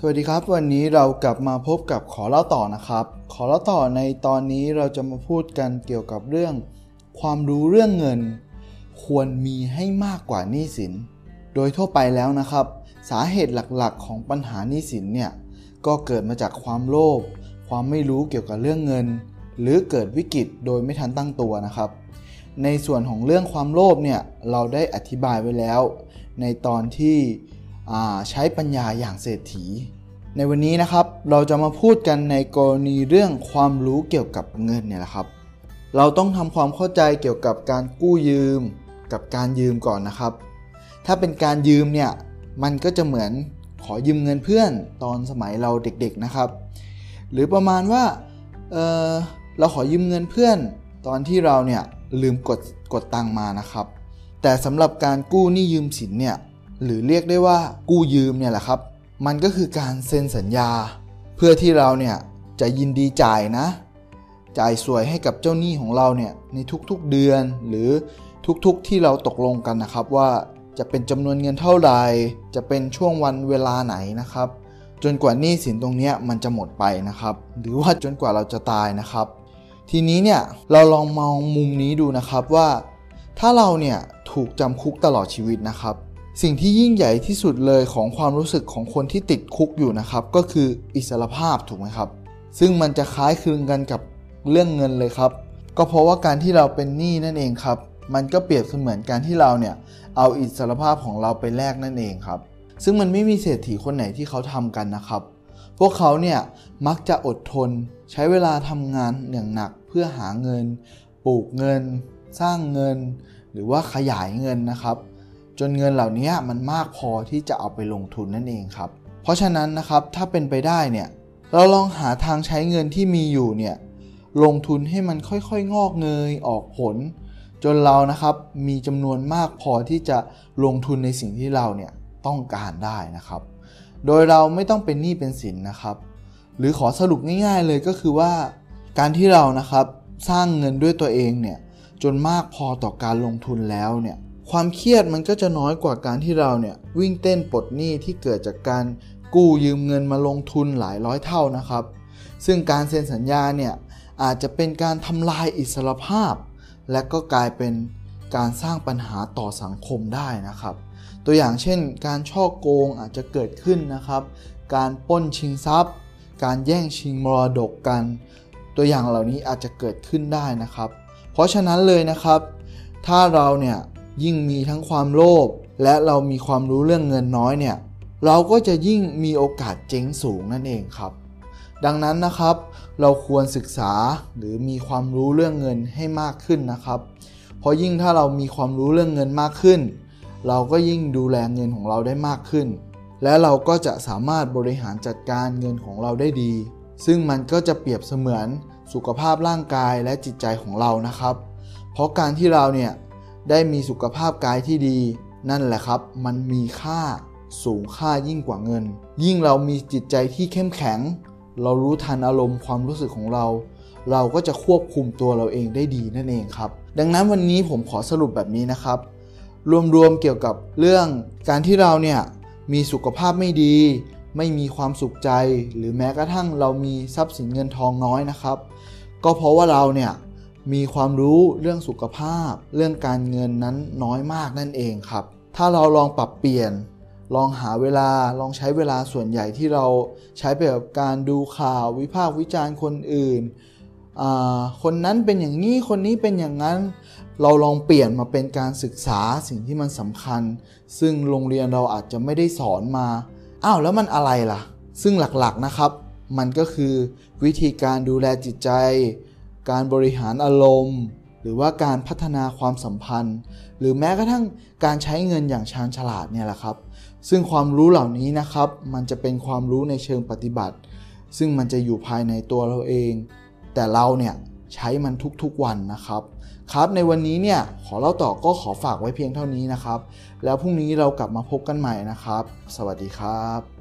สวัสดีครับ วันนี้เรากลับมาพบกับขอเล่าต่อนะครับ ขอเล่าต่อในตอนนี้เราจะมาพูดกันเกี่ยวกับเรื่อง ความรู้เรื่องเงิน ควรมีให้มากกว่าหนี้สิน โดยทั่วไปแล้วนะครับ สาเหตุหลักๆ ของปัญหาหนี้สินเนี่ยก็เกิดมาจากความโลภความไม่รู้เกี่ยวกับเรื่องเงิน หรือเกิดวิกฤตโดยไม่ทันตั้งตัวนะครับ ในส่วนของเรื่องความโลภเนี่ยเราได้อธิบายไว้แล้ว ในตอนที่ ใช้ปัญญาอย่างเศรษฐี ในวันนี้นะครับเราจะมาพูดกันในกรณีเรื่องความรู้เกี่ยวกับเงินเนี่ยแหละครับ เราต้องทำความเข้าใจเกี่ยวกับการกู้ยืมกับการยืมก่อนนะครับ ถ้าเป็นการยืมเนี่ยมันก็จะเหมือนขอยืมเงินเพื่อนตอนสมัยเราเด็กๆนะครับ หรือประมาณว่าเเราขอยืมเงินเพื่อนตอนที่เราเนี่ยลืมกดกดตังมานะครับ แต่สำหรับการกู้หนี้ยืมสินเนี่ย หรือเรียกได้ว่ากู้ยืมเนี่ยแหละครับ มันก็คือการเซ็นสัญญา เพื่อที่เราเนี่ยจะยินดีจ่ายนะ จ่ายสวยให้กับเจ้าหนี้ของเราเนี่ยในทุกๆเดือน หรือทุกๆที่เราตกลงกันนะครับว่าจะเป็นจำนวนเงินเท่าไหร่จะเป็นช่วงวันเวลาไหนนะครับ จนกว่าหนี้สินตรงนี้มันจะหมดไปนะครับ หรือว่าจนกว่าเราจะตายนะครับ ทีนี้เนี่ยเราลองมองมุมนี้ดูนะครับว่า ถ้าเราเนี่ยถูกจำคุกตลอดชีวิตนะครับ สิ่งที่ยิ่งใหญ่ที่สุดเลยของความรู้สึกของคนที่ติดคุกอยู่นะครับ ก็คืออิสรภาพถูกไหมครับ ซึ่งมันจะคล้ายคลึงกันกับเรื่องเงินเลยครับ ก็เพราะว่าการที่เราเป็นหนี้นั่นเองครับ มันก็เปรียบเสมือนการที่เราเนี่ยเอาอิสรภาพของเราไปแลกนั่นเองครับ ซึ่งมันไม่มีเศรษฐีคนไหนที่เขาทำกันนะครับ พวกเขาเนี่ยมักจะอดทน ใช้เวลาทำงานอย่างหนักเพื่อหาเงิน ปลูกเงิน สร้างเงิน หรือว่าขยายเงินนะครับ จนเงินเหล่านี้มันมากพอที่จะเอาไปลงทุนนั่นเองครับ เพราะฉะนั้นนะครับถ้าเป็นไปได้เนี่ยเราลองหาทางใช้เงินที่มีอยู่เนี่ยลงทุนให้มันค่อยๆ งอกเงยออกผล จนเรานะครับมีจำนวนมากพอที่จะลงทุนในสิ่งที่เราเนี่ยต้องการได้นะครับ โดยเราไม่ต้องเป็นหนี้เป็นสินนะครับ หรือขอสรุปง่ายๆเลยก็คือว่า การที่เรานะครับสร้างเงินด้วยตัวเองเนี่ยจนมากพอต่อการลงทุนแล้วเนี่ย ความเครียดมันก็จะน้อยกว่าการที่เราเนี่ยวิ่งเต้นปลดหนี้ที่เกิดจากการกู้ยืมเงินมาลงทุนหลายร้อยเท่านะครับ ซึ่งการเซ็นสัญญาเนี่ยอาจจะเป็นการทำลายอิสรภาพ และก็กลายเป็นการสร้างปัญหาต่อสังคมได้นะครับ ตัวอย่างเช่น การช่อโกงอาจจะเกิดขึ้นนะครับ การป้นชิงทรัพย์ การแย่งชิงมรดกกัน ตัวอย่างเหล่านี้อาจจะเกิดขึ้นได้นะครับ เพราะฉะนั้นเลยนะครับ ถ้าเราเนี่ย ยิ่งมีทั้งความโลภและเรามีความรู้เรื่องเงินน้อยเนี่ยเราก็จะยิ่งมีโอกาสเจ๊งสูงนั่นเองครับ ดังนั้นนะครับ เราควรศึกษาหรือมีความรู้เรื่องเงินให้มากขึ้นนะครับ เพราะยิ่งถ้าเรามีความรู้เรื่องเงินมากขึ้น เราก็ยิ่งดูแลเงินของเราได้มากขึ้น และเราก็จะสามารถบริหารจัดการเงินของเราได้ดี ซึ่งมันก็จะเปรียบเสมือนสุขภาพร่างกายและจิตใจของเรานะครับ เพราะการที่เราเนี่ย ได้มีสุขภาพกายที่ดี นั่นแหละครับ มันมีค่าสูงค่ายิ่งกว่าเงิน ยิ่งเรามีจิตใจที่เข้มแข็ง เรารู้ทันอารมณ์ความรู้สึกของเรา เราก็จะควบคุมตัวเราเองได้ดีนั่นเองครับ ดังนั้นวันนี้ผมขอสรุปแบบนี้นะครับ รวมๆเกี่ยวกับเรื่องการที่เราเนี่ยมีสุขภาพไม่ดี ไม่มีความสุขใจ หรือแม้กระทั่งเรามีทรัพย์สินเงินทองน้อยนะครับ ก็เพราะว่าเราเนี่ย มีความรู้เรื่องสุขภาพ เรื่องการเงินนั้นน้อยมากนั่นเองครับ ถ้าเราลองปรับเปลี่ยน ลองหาเวลาลองใช้เวลาส่วนใหญ่ที่เราใช้ไปกับการดูข่าววิพากษ์วิจารณ์คนอื่น คนนั้นเป็นอย่างนี้คนนี้เป็นอย่างนั้น เราลองเปลี่ยนมาเป็นการศึกษาสิ่งที่มันสำคัญ ซึ่งโรงเรียนเราอาจจะไม่ได้สอนมาอ้าวแล้วมันอะไรล่ะ ซึ่งหลักๆนะครับ มันก็คือวิธีการดูแลจิตใจ การบริหารอารมณ์ หรือว่าการพัฒนาความสัมพันธ์ หรือแม้กระทั่งการใช้เงินอย่างชาญฉลาดเนี่ยแหละครับ ซึ่งความรู้เหล่านี้นะครับ มันจะเป็นความรู้ในเชิงปฏิบัติ ซึ่งมันจะอยู่ภายในตัวเราเอง แต่เราเนี่ยใช้มันทุกๆวันนะครับ ครับในวันนี้เนี่ยขอเล่าต่อก็ขอฝากไว้เพียงเท่านี้นะครับ แล้วพรุ่งนี้เรากลับมาพบกันใหม่นะครับ สวัสดีครับ